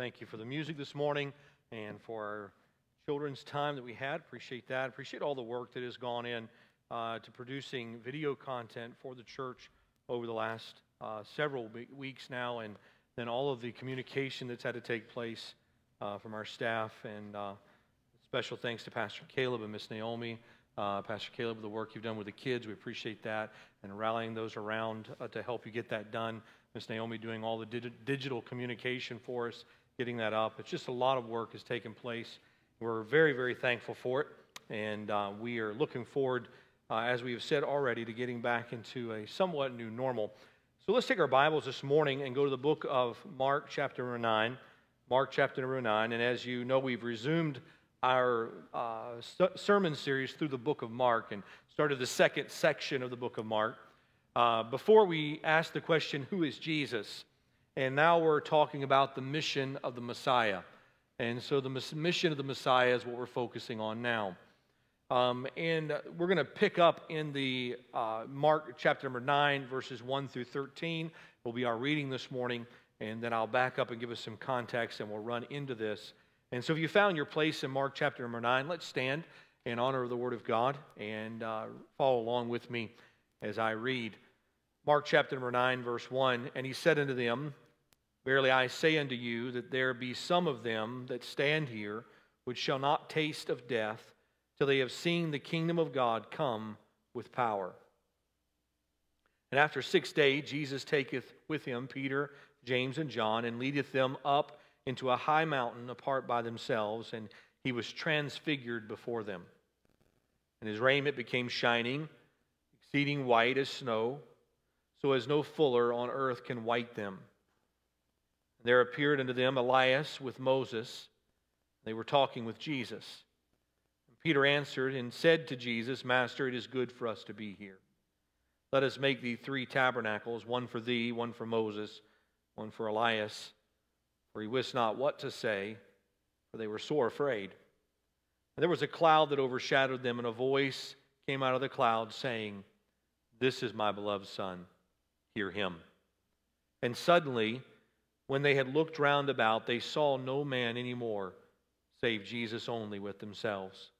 thank you for the music this morning and for our children's time that we had. Appreciate that. Appreciate all the work that has gone in uh, to producing video content for the church over the last uh, several weeks now, and then all of the communication that's had to take place uh, from our staff. And uh, special thanks to Pastor Caleb and Miss Naomi. Uh, Pastor Caleb, the work you've done with the kids, we appreciate that, and rallying those around uh, to help you get that done. Miss Naomi doing all the di- digital communication for us, getting that up. It's just a lot of work has taken place. We're very, very thankful for it, and uh, we are looking forward, uh, as we have said already, to getting back into a somewhat new normal. So let's take our Bibles this morning and go to the book of Mark, chapter number 9. Mark, chapter number 9. And as you know, we've resumed our uh, sermon series through the book of Mark and started the second section of the book of Mark. Uh, before we ask the question, who is Jesus? And now we're talking about the mission of the Messiah. And so the mission of the Messiah is what we're focusing on now. Um, and we're going to pick up in the uh, Mark chapter number 9, verses 1 through 13. Will be our reading this morning. And then I'll back up and give us some context and we'll run into this. And so if you found your place in Mark chapter number 9, let's stand in honor of the Word of God and uh, follow along with me as I read. Mark chapter number 9, verse 1 And he said unto them, Verily I say unto you, that there be some of them that stand here which shall not taste of death till they have seen the kingdom of God come with power. And after six days, Jesus taketh with him Peter, James, and John, and leadeth them up into a high mountain apart by themselves, and he was transfigured before them. And his raiment became shining, exceeding white as snow, so as no fuller on earth can white them. And there appeared unto them Elias with Moses. They were talking with Jesus. And Peter answered and said to Jesus, Master, it is good for us to be here. Let us make thee three tabernacles, one for thee, one for Moses, one for Elias. For he wist not what to say, for they were sore afraid. And there was a cloud that overshadowed them, and a voice came out of the cloud saying, This is my beloved Son, hear him. And suddenly, when they had looked round about, they saw no man any more, save Jesus only with themselves.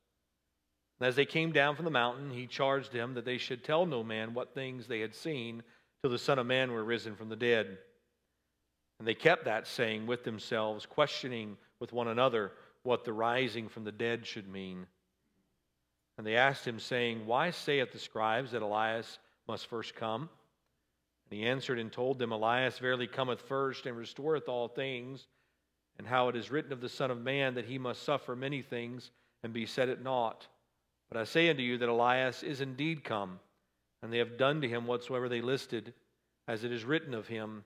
And as they came down from the mountain, he charged them that they should tell no man what things they had seen till the Son of Man were risen from the dead. And they kept that saying with themselves, questioning with one another what the rising from the dead should mean. And they asked him, saying, Why saith the scribes that Elias must first come? And he answered and told them, Elias verily cometh first and restoreth all things, and how it is written of the Son of Man that he must suffer many things and be set at naught. But I say unto you that Elias is indeed come, and they have done to him whatsoever they listed, as it is written of him.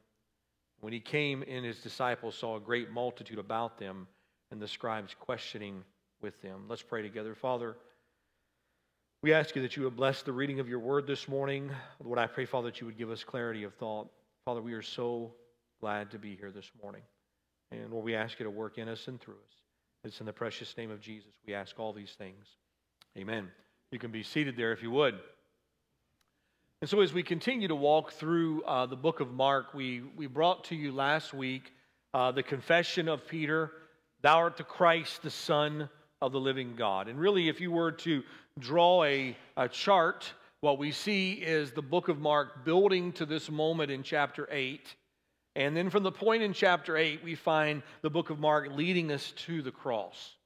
When he came in, his disciples saw a great multitude about them, and the scribes questioning with them. Let's pray together. Father, we ask you that you would bless the reading of your word this morning. Lord, I pray, Father, that you would give us clarity of thought. Father, we are so glad to be here this morning. And Lord, we ask you to work in us and through us. It's in the precious name of Jesus we ask all these things. Amen. You can be seated there if you would. And so, as we continue to walk through uh, the book of Mark, we, we brought to you last week uh, the confession of Peter Thou art the Christ, the Son of the living God. And really, if you were to draw a, a chart, what we see is the book of Mark building to this moment in chapter 8. And then from the point in chapter 8, we find the book of Mark leading us to the cross.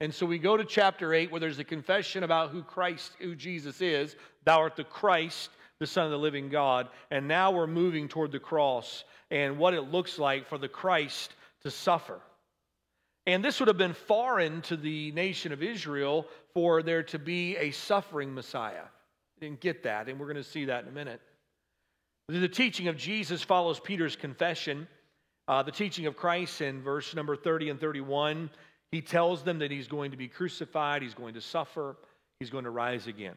And so we go to chapter 8 where there's a confession about who Christ, who Jesus is. Thou art the Christ, the Son of the living God. And now we're moving toward the cross and what it looks like for the Christ to suffer. And this would have been foreign to the nation of Israel for there to be a suffering Messiah. didn't get that, and we're going to see that in a minute. The teaching of Jesus follows Peter's confession. Uh, the teaching of Christ in verse number 30 and 31, he tells them that he's going to be crucified, he's going to suffer, he's going to rise again.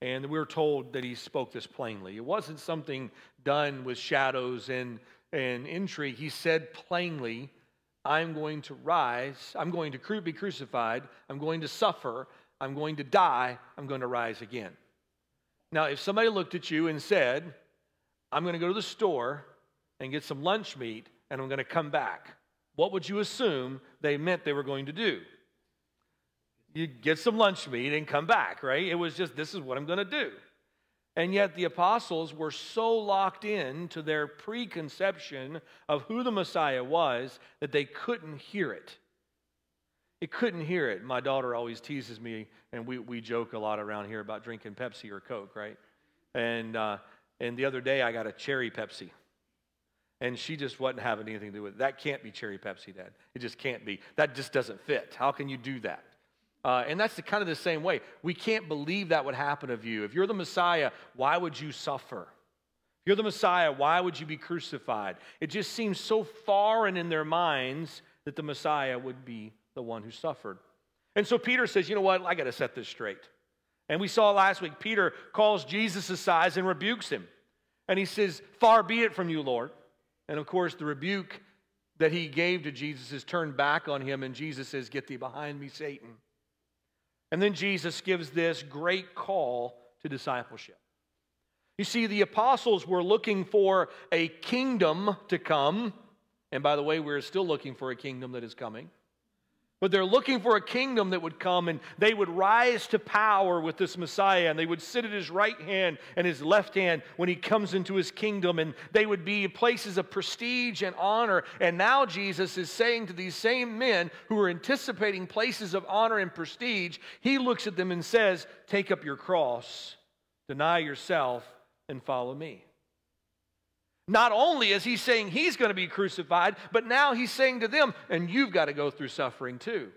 And we're told that he spoke this plainly. It wasn't something done with shadows and, and intrigue. He said plainly, I'm going to rise, I'm going to be crucified, I'm going to suffer, I'm going to die, I'm going to rise again. Now, if somebody looked at you and said, I'm going to go to the store and get some lunch meat and I'm going to come back, what would you assume they meant they were going to do? You get some lunch meat and come back, right? It was just, this is what I'm going to do. And yet the apostles were so locked in to their preconception of who the Messiah was that they couldn't hear it. It couldn't hear it. My daughter always teases me, and we, we joke a lot around here about drinking Pepsi or Coke, right? And, uh, and the other day I got a cherry Pepsi. And she just wasn't having anything to do with it. That can't be cherry Pepsi, Dad. It just can't be. That just doesn't fit. How can you do that? Uh, and that's the, kind of the same way. We can't believe that would happen of you. If you're the Messiah, why would you suffer? If you're the Messiah, why would you be crucified? It just seems so foreign in their minds that the Messiah would be the one who suffered. And so Peter says, you know what? I got to set this straight. And we saw last week, Peter calls Jesus aside and rebukes him. And he says, Far be it from you, Lord. And of course, the rebuke that he gave to Jesus is turned back on him, and Jesus says, Get thee behind me, Satan. And then Jesus gives this great call to discipleship. You see, the apostles were looking for a kingdom to come. And by the way, we're still looking for a kingdom that is coming. But they're looking for a kingdom that would come and they would rise to power with this Messiah and they would sit at his right hand and his left hand when he comes into his kingdom and they would be places of prestige and honor. And now Jesus is saying to these same men who are anticipating places of honor and prestige, he looks at them and says, Take up your cross, deny yourself, and follow me. Not only is he saying he's going to be crucified, but now he's saying to them, and you've got to go through suffering too.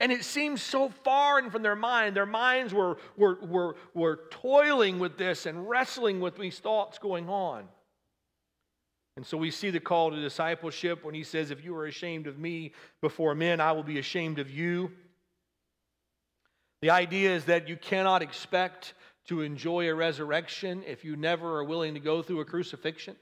And it seems so far foreign from their mind. Their minds were, were, were, were toiling with this and wrestling with these thoughts going on. And so we see the call to discipleship when he says, If you are ashamed of me before men, I will be ashamed of you. The idea is that you cannot expect to enjoy a resurrection if you never are willing to go through a crucifixion.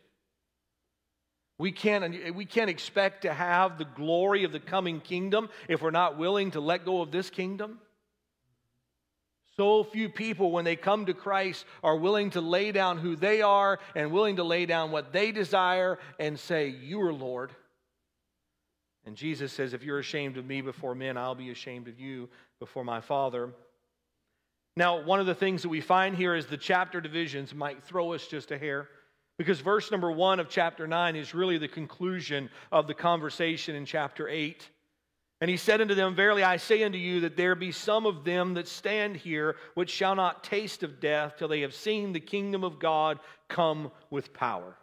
We can't, we can't expect to have the glory of the coming kingdom if we're not willing to let go of this kingdom. So few people, when they come to Christ, are willing to lay down who they are and willing to lay down what they desire and say, You are Lord. And Jesus says, If you're ashamed of me before men, I'll be ashamed of you before my Father. Now, one of the things that we find here is the chapter divisions might throw us just a hair. Because verse number one of chapter 9 is really the conclusion of the conversation in chapter 8. And he said unto them, Verily I say unto you that there be some of them that stand here which shall not taste of death till they have seen the kingdom of God come with power.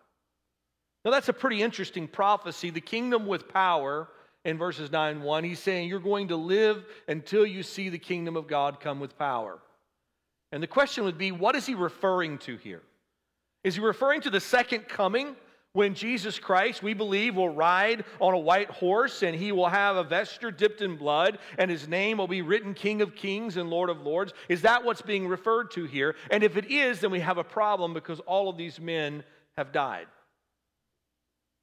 Now that's a pretty interesting prophecy. The kingdom with power in verses 9 1. He's saying you're going to live until you see the kingdom of God come with power. And the question would be, what is he referring to here? Is he referring to the second coming when Jesus Christ, we believe, will ride on a white horse and he will have a vesture dipped in blood and his name will be written King of Kings and Lord of Lords? Is that what's being referred to here? And if it is, then we have a problem because all of these men have died.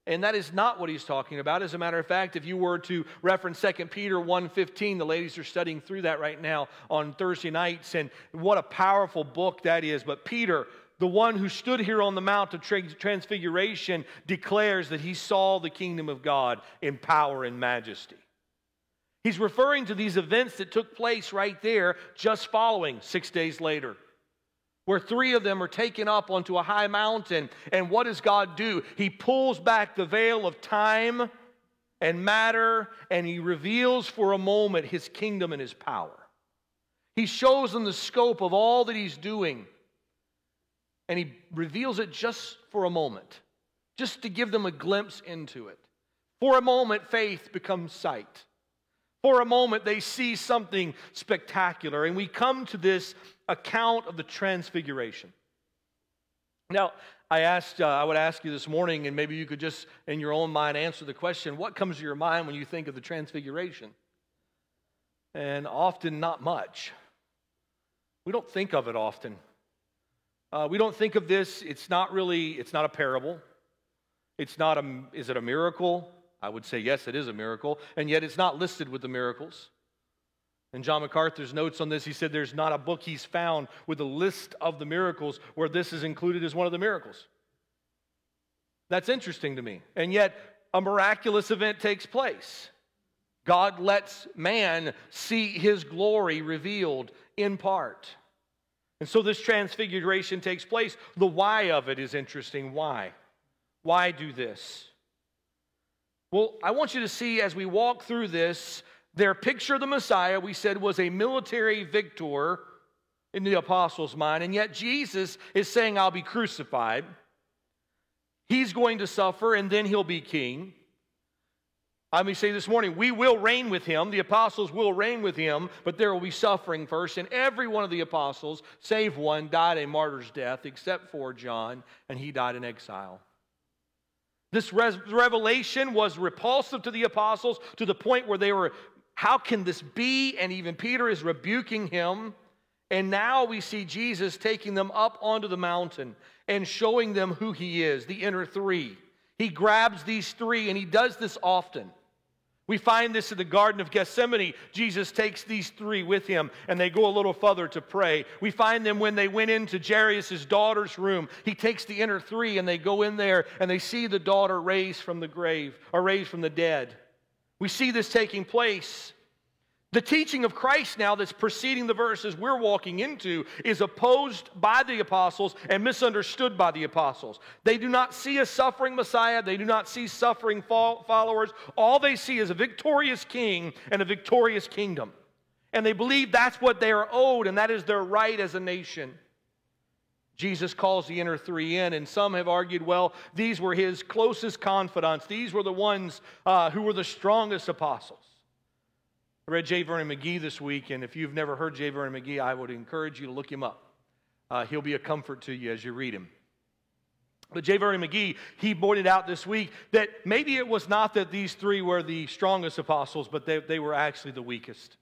And that is not what he's talking about. As a matter of fact, if you were to reference 2 Peter 1:15, the ladies are studying through that right now on Thursday nights and what a powerful book that is. But Peter the one who stood here on the Mount of Transfiguration declares that he saw the kingdom of God in power and majesty. He's referring to these events that took place right there, just following six days later, where three of them are taken up onto a high mountain. And what does God do? He pulls back the veil of time and matter, and he reveals for a moment his kingdom and his power. He shows them the scope of all that he's doing and he reveals it just for a moment, just to give them a glimpse into it. For a moment, faith becomes sight. For a moment, they see something spectacular, and we come to this account of the transfiguration. Now, I asked, uh, I would ask you this morning, and maybe you could just in your own mind answer the question what comes to your mind when you think of the transfiguration? And often, not much. We don't think of it often. Uh, we don't think of this, it's not really, it's not a parable. It's not a, is it a miracle? I would say yes, it is a miracle, and yet it's not listed with the miracles. And John MacArthur's notes on this, he said there's not a book he's found with a list of the miracles where this is included as one of the miracles. That's interesting to me. And yet, a miraculous event takes place. God lets man see his glory revealed in part. And so this transfiguration takes place. The why of it is interesting. Why? Why do this? Well, I want you to see as we walk through this, their picture of the Messiah, we said, was a military victor in the apostles' mind, and yet Jesus is saying, I'll be crucified. He's going to suffer, and then he'll be king. Let me say this morning, we will reign with him. The apostles will reign with him, but there will be suffering first. And every one of the apostles, save one, died a martyr's death, except for John, and he died in exile. This res- revelation was repulsive to the apostles to the point where they were, How can this be? And even Peter is rebuking him. And now we see Jesus taking them up onto the mountain and showing them who he is, the inner three. He grabs these three, and he does this often. We find this in the Garden of Gethsemane. Jesus takes these three with him and they go a little further to pray. We find them when they went into Jairus' daughter's room. He takes the inner three and they go in there and they see the daughter raised from the grave or raised from the dead. We see this taking place. The teaching of Christ now that's preceding the verses we're walking into is opposed by the apostles and misunderstood by the apostles. They do not see a suffering Messiah, they do not see suffering followers. All they see is a victorious king and a victorious kingdom. And they believe that's what they are owed and that is their right as a nation. Jesus calls the inner three in, and some have argued, well, these were his closest confidants. These were the ones uh, who were the strongest apostles. I read J. Vernon McGee this week, and if you've never heard J. Vernon McGee, I would encourage you to look him up. Uh, he'll be a comfort to you as you read him. But J. Vernon McGee, he pointed out this week that maybe it was not that these three were the strongest apostles, but they, they were actually the weakest.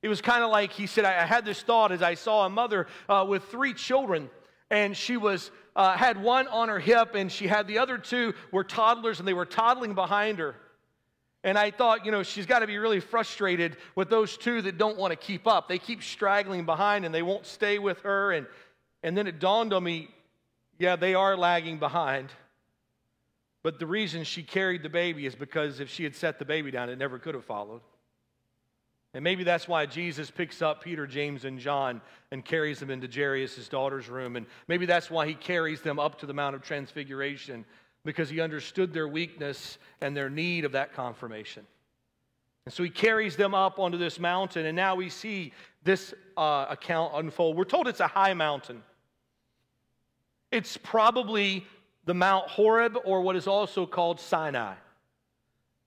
It was kind of like he said, I, had this thought as I saw a mother uh, with three children, and she was uh, had one on her hip, and she had the other two were toddlers, and they were toddling behind her. And I thought, you know, she's got to be really frustrated with those two that don't want to keep up. They keep straggling behind and they won't stay with her. And, and then it dawned on me, yeah, they are lagging behind. But the reason she carried the baby is because if she had set the baby down, it never could have followed. And maybe that's why Jesus picks up Peter, James, and John and carries them into Jairus' daughter's room. And maybe that's why he carries them up to the Mount of Transfiguration because he understood their weakness and their need of that confirmation. And so he carries them up onto this mountain, and now we see this uh, account unfold. We're told it's a high mountain. It's probably the Mount Horeb, or what is also called Sinai.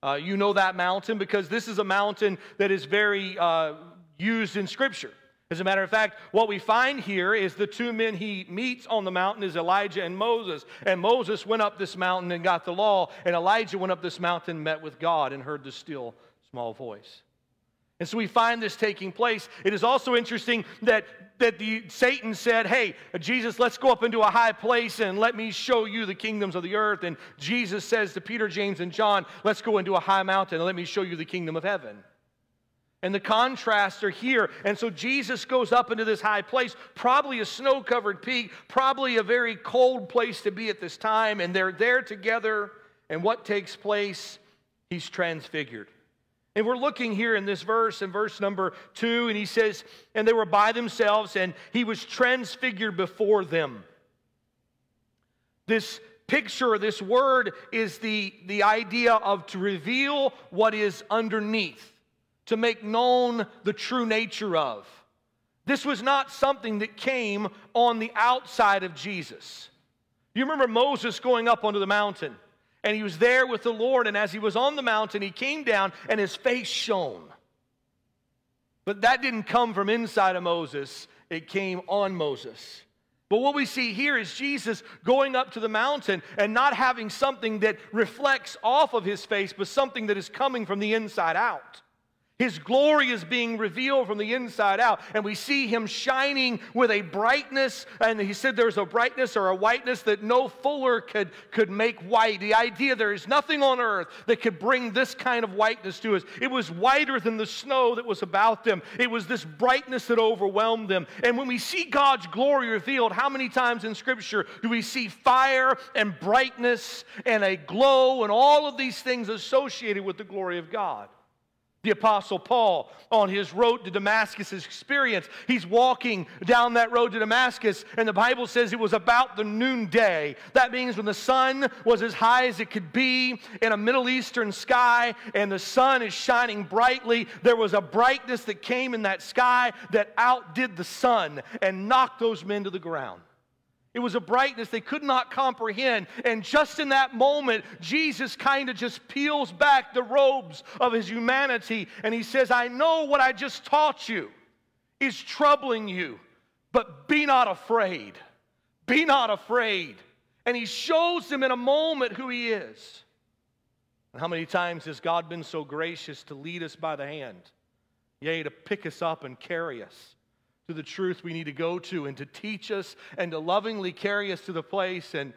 Uh, you know that mountain because this is a mountain that is very uh, used in Scripture. As a matter of fact, what we find here is the two men he meets on the mountain is Elijah and Moses. And Moses went up this mountain and got the law, and Elijah went up this mountain, and met with God, and heard the still small voice. And so we find this taking place. It is also interesting that, that the, Satan said, Hey, Jesus, let's go up into a high place and let me show you the kingdoms of the earth. And Jesus says to Peter, James, and John, Let's go into a high mountain and let me show you the kingdom of heaven. And the contrasts are here. And so Jesus goes up into this high place, probably a snow covered peak, probably a very cold place to be at this time. And they're there together. And what takes place? He's transfigured. And we're looking here in this verse, in verse number two, and he says, And they were by themselves, and he was transfigured before them. This picture, this word is the, the idea of to reveal what is underneath to make known the true nature of. This was not something that came on the outside of Jesus. You remember Moses going up onto the mountain, and he was there with the Lord, and as he was on the mountain, he came down and his face shone. But that didn't come from inside of Moses, it came on Moses. But what we see here is Jesus going up to the mountain and not having something that reflects off of his face, but something that is coming from the inside out. His glory is being revealed from the inside out, and we see him shining with a brightness. And he said there's a brightness or a whiteness that no fuller could, could make white. The idea there is nothing on earth that could bring this kind of whiteness to us. It was whiter than the snow that was about them, it was this brightness that overwhelmed them. And when we see God's glory revealed, how many times in Scripture do we see fire and brightness and a glow and all of these things associated with the glory of God? The Apostle Paul, on his road to Damascus' experience, he's walking down that road to Damascus, and the Bible says it was about the noonday. That means when the sun was as high as it could be in a Middle Eastern sky, and the sun is shining brightly, there was a brightness that came in that sky that outdid the sun and knocked those men to the ground. It was a brightness they could not comprehend. And just in that moment, Jesus kind of just peels back the robes of his humanity and he says, I know what I just taught you is troubling you, but be not afraid. Be not afraid. And he shows them in a moment who he is. And how many times has God been so gracious to lead us by the hand? Yea, to pick us up and carry us to the truth we need to go to and to teach us and to lovingly carry us to the place. And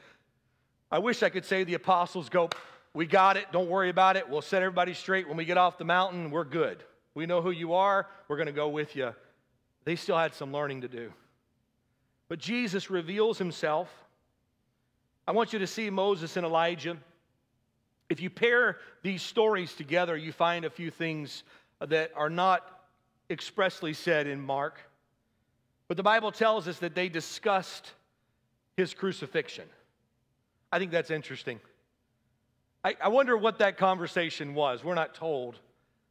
I wish I could say the apostles go, We got it, don't worry about it. We'll set everybody straight. When we get off the mountain, we're good. We know who you are, we're going to go with you. They still had some learning to do. But Jesus reveals himself. I want you to see Moses and Elijah. If you pair these stories together, you find a few things that are not expressly said in Mark. But the Bible tells us that they discussed his crucifixion. I think that's interesting. I, I, wonder what that conversation was. We're not told.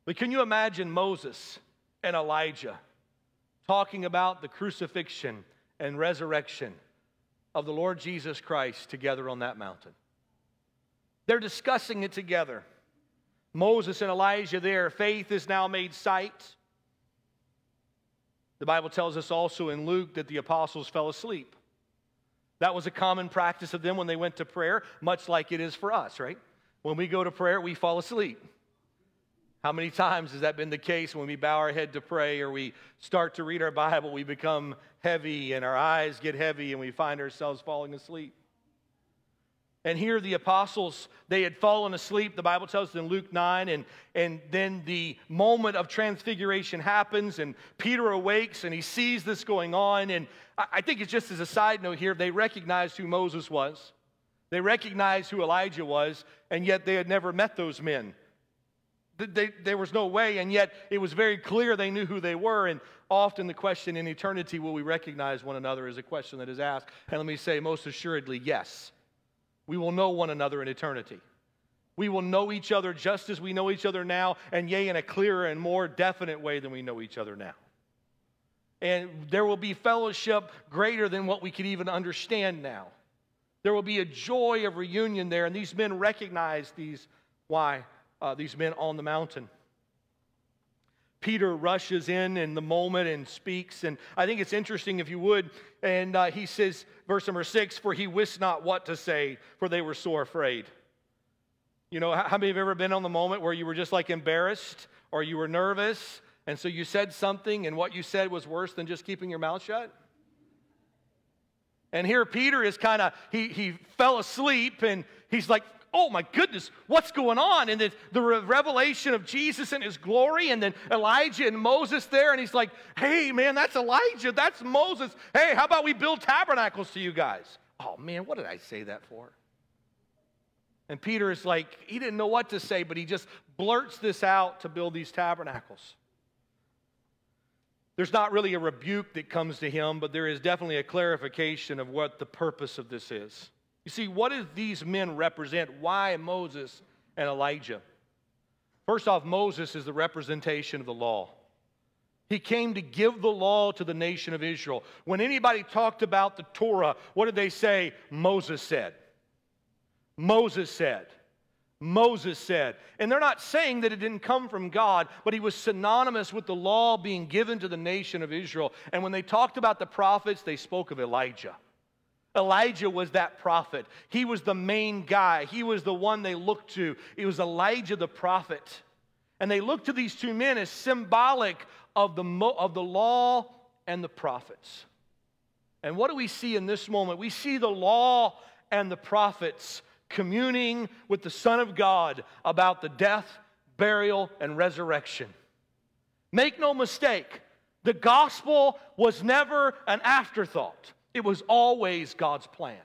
But can you imagine Moses and Elijah talking about the crucifixion and resurrection of the Lord Jesus Christ together on that mountain? They're discussing it together. Moses and Elijah there, faith is now made sight. The Bible tells us also in Luke that the apostles fell asleep. That was a common practice of them when they went to prayer, much like it is for us, right? When we go to prayer, we fall asleep. How many times has that been the case when we bow our head to pray or we start to read our Bible, we become heavy and our eyes get heavy and we find ourselves falling asleep? And here the apostles, they had fallen asleep, the Bible tells us in Luke 9, and, and then the moment of transfiguration happens, and Peter awakes and he sees this going on. And I think it's just as a side note here, they recognized who Moses was, they recognized who Elijah was, and yet they had never met those men. They, there was no way, and yet it was very clear they knew who they were. And often the question in eternity, will we recognize one another, is a question that is asked. And let me say, most assuredly, yes. We will know one another in eternity. We will know each other just as we know each other now, and yea, in a clearer and more definite way than we know each other now. And there will be fellowship greater than what we could even understand now. There will be a joy of reunion there, and these men recognize these why uh, these men on the mountain. Peter rushes in in the moment and speaks. And I think it's interesting, if you would. And uh, he says, verse number six, for he wist not what to say, for they were sore afraid. You know, how many have ever been on the moment where you were just like embarrassed or you were nervous? And so you said something, and what you said was worse than just keeping your mouth shut? And here Peter is kind of, he, he fell asleep and he's like, oh my goodness, what's going on? And the, the revelation of Jesus and his glory, and then Elijah and Moses there, and he's like, hey man, that's Elijah, that's Moses. Hey, how about we build tabernacles to you guys? Oh man, what did I say that for? And Peter is like, he didn't know what to say, but he just blurts this out to build these tabernacles. There's not really a rebuke that comes to him, but there is definitely a clarification of what the purpose of this is. You see, what do these men represent? Why Moses and Elijah? First off, Moses is the representation of the law. He came to give the law to the nation of Israel. When anybody talked about the Torah, what did they say? Moses said. Moses said. Moses said. And they're not saying that it didn't come from God, but he was synonymous with the law being given to the nation of Israel. And when they talked about the prophets, they spoke of Elijah. Elijah was that prophet. He was the main guy. He was the one they looked to. It was Elijah the prophet. And they looked to these two men as symbolic of the, of the law and the prophets. And what do we see in this moment? We see the law and the prophets communing with the Son of God about the death, burial, and resurrection. Make no mistake, the gospel was never an afterthought, it was always God's plan.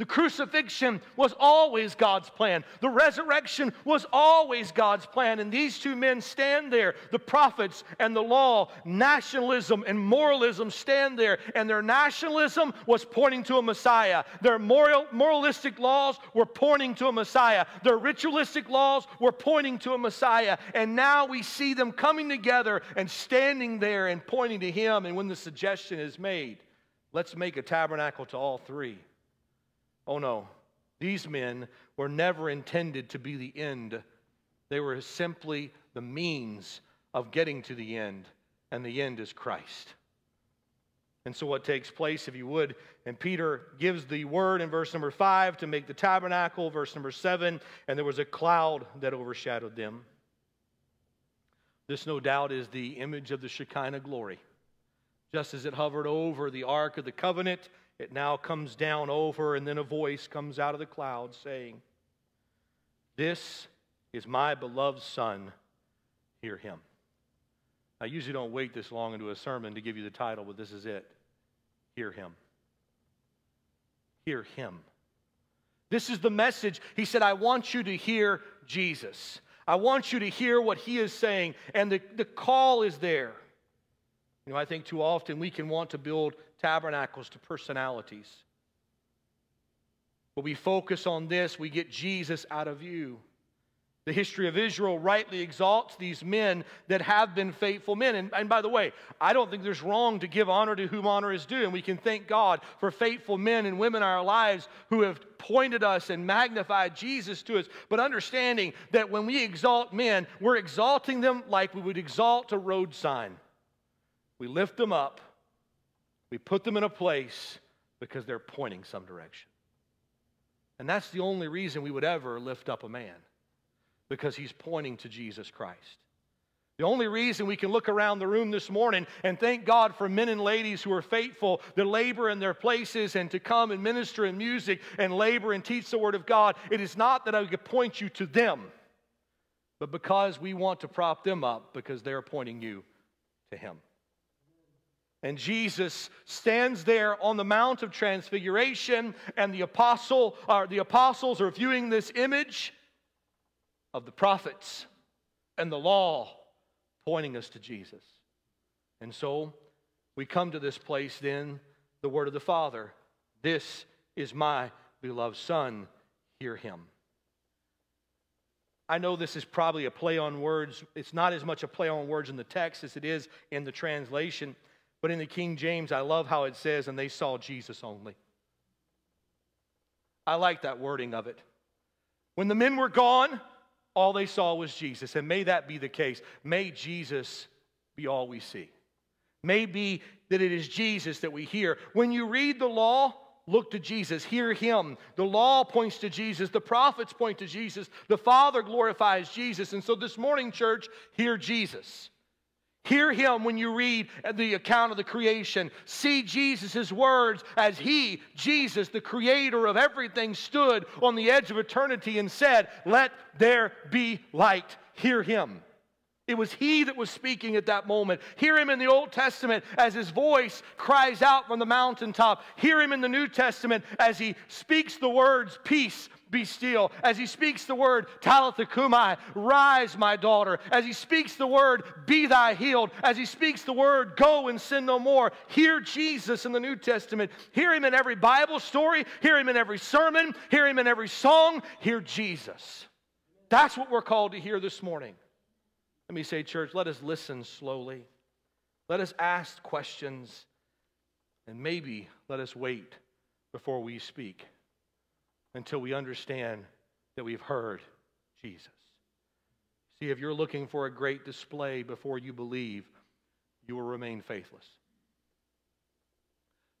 The crucifixion was always God's plan. The resurrection was always God's plan. And these two men stand there, the prophets and the law, nationalism and moralism stand there. And their nationalism was pointing to a Messiah. Their moral, moralistic laws were pointing to a Messiah. Their ritualistic laws were pointing to a Messiah. And now we see them coming together and standing there and pointing to Him. And when the suggestion is made, let's make a tabernacle to all three Oh no, these men were never intended to be the end. They were simply the means of getting to the end, and the end is Christ. And so, what takes place, if you would, and Peter gives the word in verse number five to make the tabernacle, verse number seven, and there was a cloud that overshadowed them. This, no doubt, is the image of the Shekinah glory. Just as it hovered over the Ark of the Covenant it now comes down over, and then a voice comes out of the cloud saying, This is my beloved Son, hear him. I usually don't wait this long into a sermon to give you the title, but this is it. Hear him. Hear him. This is the message. He said, I want you to hear Jesus. I want you to hear what he is saying. And the, the call is there. You know, I think too often we can want to build tabernacles to personalities. But we focus on this, we get Jesus out of view. The history of Israel rightly exalts these men that have been faithful men. And, and, by the way, I don't think there's wrong to give honor to whom honor is due. And we can thank God for faithful men and women in our lives who have pointed us and magnified Jesus to us. But understanding that when we exalt men, we're exalting them like we would exalt a road sign. We lift them up we put them in a place because they're pointing some direction. And that's the only reason we would ever lift up a man, because he's pointing to Jesus Christ. The only reason we can look around the room this morning and thank God for men and ladies who are faithful to labor in their places and to come and minister in music and labor and teach the Word of God, it is not that I could point you to them, but because we want to prop them up because they're pointing you to Him. And Jesus stands there on the Mount of Transfiguration, and the apostle, or the apostles are viewing this image of the prophets and the law pointing us to Jesus. And so we come to this place then, the word of the Father. This is my beloved Son, hear him. I know this is probably a play on words. It's not as much a play on words in the text as it is in the translation. But in the King James, I love how it says, and they saw Jesus only. I like that wording of it. When the men were gone, all they saw was Jesus. And may that be the case. May Jesus be all we see. May be that it is Jesus that we hear. When you read the law, look to Jesus, hear him. The law points to Jesus, the prophets point to Jesus, the Father glorifies Jesus. And so this morning, church, hear Jesus. Hear him when you read the account of the creation. See Jesus' words as he, Jesus, the creator of everything, stood on the edge of eternity and said, Let there be light. Hear him. It was he that was speaking at that moment. Hear him in the Old Testament as his voice cries out from the mountaintop. Hear him in the New Testament as he speaks the words, Peace, be still. As he speaks the word, Talitha Cumi, rise, my daughter. As he speaks the word, be thy healed. As he speaks the word, go and sin no more. Hear Jesus in the New Testament. Hear him in every Bible story. Hear him in every sermon. Hear him in every song. Hear Jesus. That's what we're called to hear this morning. Let me say, church, let us listen slowly. Let us ask questions. And maybe let us wait before we speak until we understand that we've heard Jesus. See, if you're looking for a great display before you believe, you will remain faithless.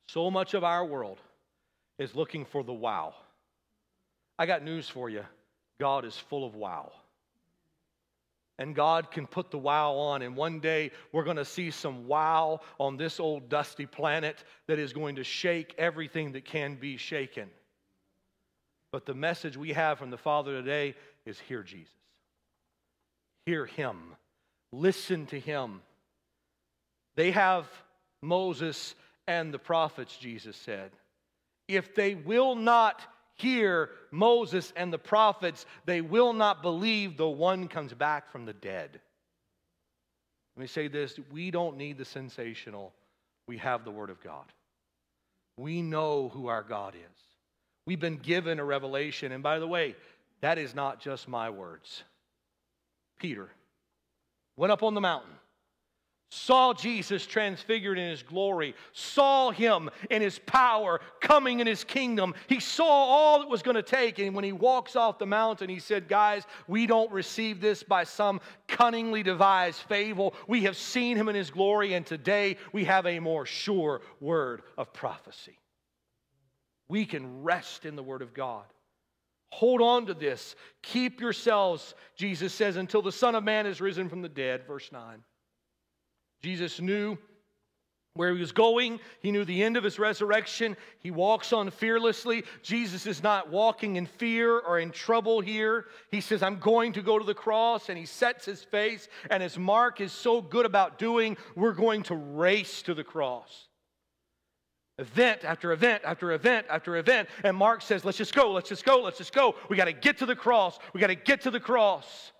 So much of our world is looking for the wow. I got news for you God is full of wow. and God can put the wow on. And one day we're going to see some wow on this old dusty planet that is going to shake everything that can be shaken. But the message we have from the Father today is hear Jesus. Hear him. Listen to him. They have Moses and the prophets, Jesus said. If they will not hear Moses and the prophets, they will not believe the one comes back from the dead. Let me say this we don't need the sensational, we have the Word of God. We know who our God is. We've been given a revelation. And by the way, that is not just my words. Peter went up on the mountain saw Jesus transfigured in his glory, saw him in his power coming in his kingdom. He saw all it was going to take. And when he walks off the mountain, he said, Guys, we don't receive this by some cunningly devised fable. We have seen him in his glory, and today we have a more sure word of prophecy. We can rest in the word of God. Hold on to this. Keep yourselves, Jesus says, until the Son of Man is risen from the dead. Verse 9. Jesus knew where he was going. He knew the end of his resurrection. He walks on fearlessly. Jesus is not walking in fear or in trouble here. He says, I'm going to go to the cross, and he sets his face. And as Mark is so good about doing, we're going to race to the cross. Event after event after event after event. And Mark says, Let's just go, let's just go, let's just go. We got to get to the cross. We got to get to the cross.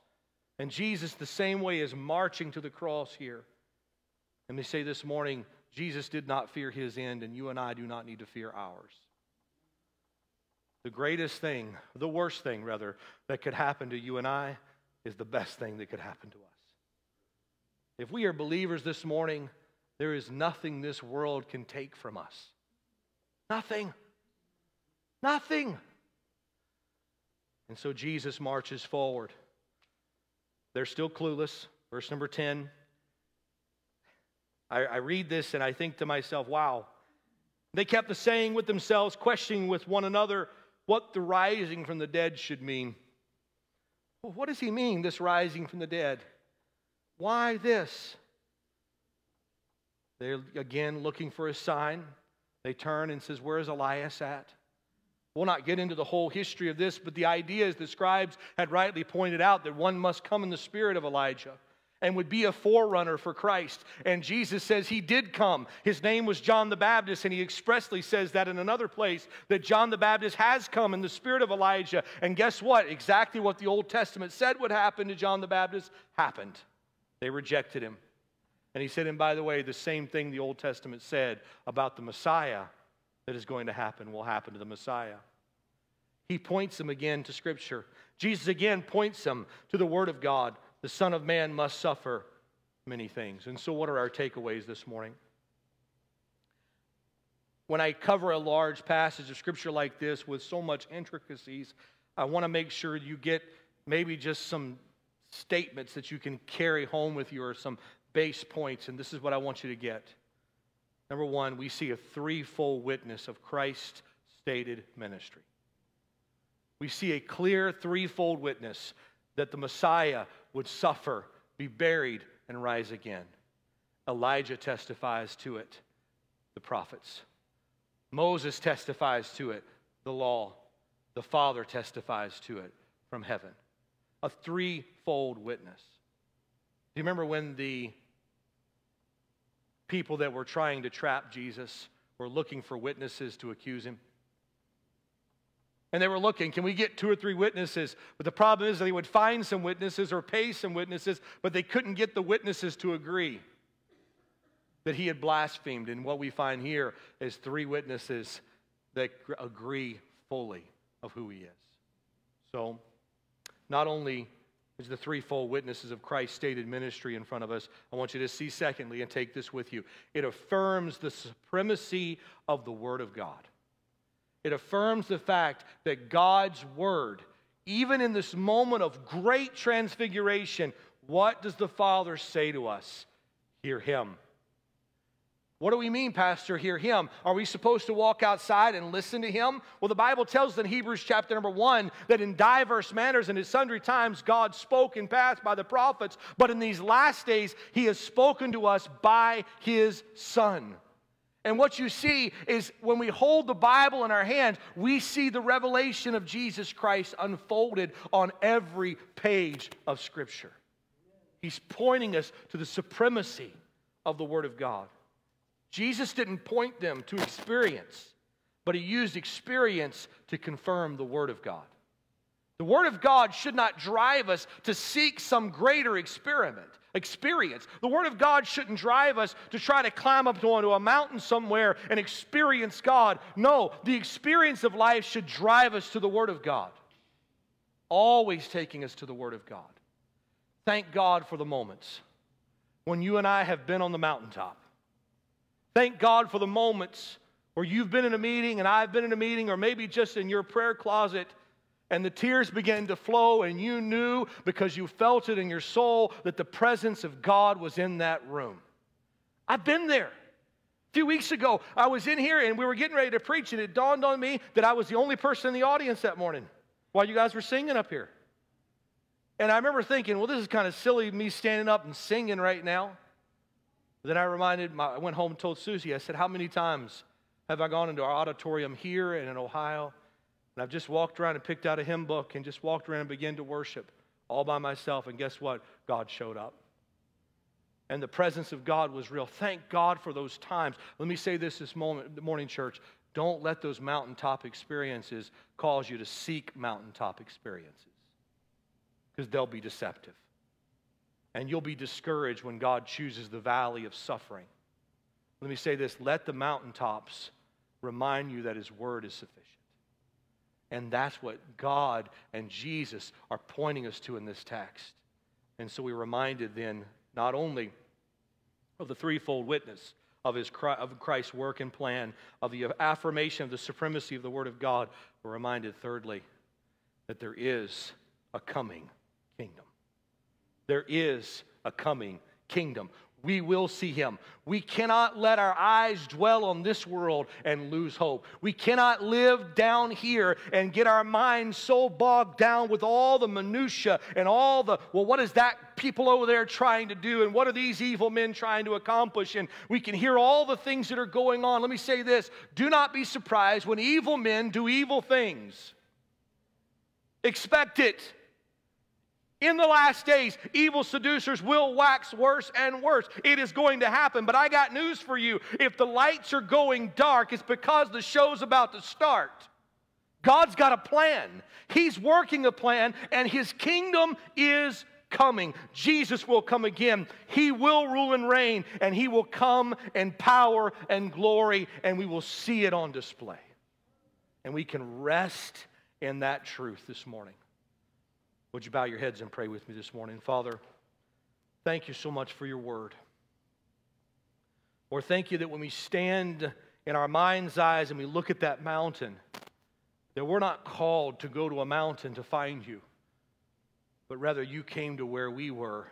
And Jesus, the same way, is marching to the cross here. Let me say this morning Jesus did not fear his end, and you and I do not need to fear ours. The greatest thing, the worst thing, rather, that could happen to you and I is the best thing that could happen to us. If we are believers this morning, there is nothing this world can take from us. Nothing. Nothing. And so Jesus marches forward. They're still clueless. Verse number 10 I, I read this and I think to myself, wow. They kept the saying with themselves, questioning with one another what the rising from the dead should mean. Well, what does he mean, this rising from the dead? Why this? They're again looking for a sign. They turn and says, Where's Elias at? We'll not get into the whole history of this, but the idea is the scribes had rightly pointed out that one must come in the spirit of Elijah and would be a forerunner for Christ. And Jesus says he did come. His name was John the Baptist, and he expressly says that in another place that John the Baptist has come in the spirit of Elijah. And guess what? Exactly what the Old Testament said would happen to John the Baptist happened. They rejected him. And he said, and by the way, the same thing the Old Testament said about the Messiah that is going to happen will happen to the Messiah. He points them again to Scripture. Jesus again points them to the Word of God the Son of Man must suffer many things. And so, what are our takeaways this morning? When I cover a large passage of scripture like this with so much intricacies, I want to make sure you get maybe just some statements that you can carry home with you or some base points. And this is what I want you to get. Number one, we see a threefold witness of Christ's stated ministry. We see a clear threefold witness that the Messiah would suffer, be buried, and rise again. Elijah testifies to it, the prophets. Moses testifies to it, the law. The Father testifies to it from heaven. A threefold witness. Do you remember when the people that were trying to trap Jesus were looking for witnesses to accuse him? And they were looking, can we get two or three witnesses? But the problem is they would find some witnesses or pay some witnesses, but they couldn't get the witnesses to agree that he had blasphemed. And what we find here is three witnesses that agree fully of who he is. So, not only is the threefold witnesses of Christ's stated ministry in front of us, I want you to see, secondly, and take this with you. It affirms the supremacy of the Word of God. It affirms the fact that God's word, even in this moment of great transfiguration, what does the Father say to us? Hear him. What do we mean, Pastor, hear him? Are we supposed to walk outside and listen to him? Well, the Bible tells us in Hebrews chapter number one that in diverse manners and at sundry times God spoke in past by the prophets, but in these last days he has spoken to us by his Son. And what you see is when we hold the Bible in our hands, we see the revelation of Jesus Christ unfolded on every page of Scripture. He's pointing us to the supremacy of the Word of God. Jesus didn't point them to experience, but he used experience to confirm the Word of God. The Word of God should not drive us to seek some greater experiment, experience. The Word of God shouldn't drive us to try to climb up onto a mountain somewhere and experience God. No, the experience of life should drive us to the Word of God, always taking us to the Word of God. Thank God for the moments when you and I have been on the mountaintop Thank God for the moments where you've been in a meeting and I've been in a meeting, or maybe just in your prayer closet, and the tears began to flow, and you knew because you felt it in your soul that the presence of God was in that room. I've been there. A few weeks ago, I was in here and we were getting ready to preach, and it dawned on me that I was the only person in the audience that morning while you guys were singing up here. And I remember thinking, well, this is kind of silly me standing up and singing right now. Then I reminded, my, I went home and told Susie, I said, How many times have I gone into our auditorium here and in Ohio? And I've just walked around and picked out a hymn book and just walked around and began to worship all by myself. And guess what? God showed up. And the presence of God was real. Thank God for those times. Let me say this this moment, morning, church. Don't let those mountaintop experiences cause you to seek mountaintop experiences because they'll be deceptive. And you'll be discouraged when God chooses the valley of suffering. Let me say this let the mountaintops remind you that His word is sufficient. And that's what God and Jesus are pointing us to in this text. And so we're reminded then not only of the threefold witness of, his, of Christ's work and plan, of the affirmation of the supremacy of the Word of God, we're reminded, thirdly, that there is a coming kingdom. There is a coming kingdom. We will see him. We cannot let our eyes dwell on this world and lose hope. We cannot live down here and get our minds so bogged down with all the minutia and all the, well, what is that people over there trying to do? And what are these evil men trying to accomplish? And we can hear all the things that are going on. Let me say this do not be surprised when evil men do evil things. Expect it. In the last days, evil seducers will wax worse and worse. It is going to happen. But I got news for you. If the lights are going dark, it's because the show's about to start. God's got a plan. He's working a plan, and His kingdom is coming. Jesus will come again. He will rule and reign, and He will come in power and glory, and we will see it on display. And we can rest in that truth this morning. Would you bow your heads and pray with me this morning? Father, thank you so much for your word. Or thank you that when we stand in our mind's eyes and we look at that mountain, that we're not called to go to a mountain to find you, but rather you came to where we were.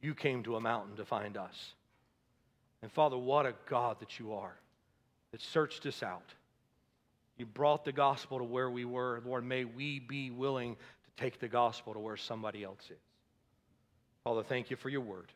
You came to a mountain to find us. And Father, what a God that you are that searched us out. You brought the gospel to where we were. Lord, may we be willing take the gospel to where somebody else is. Father, thank you for your word.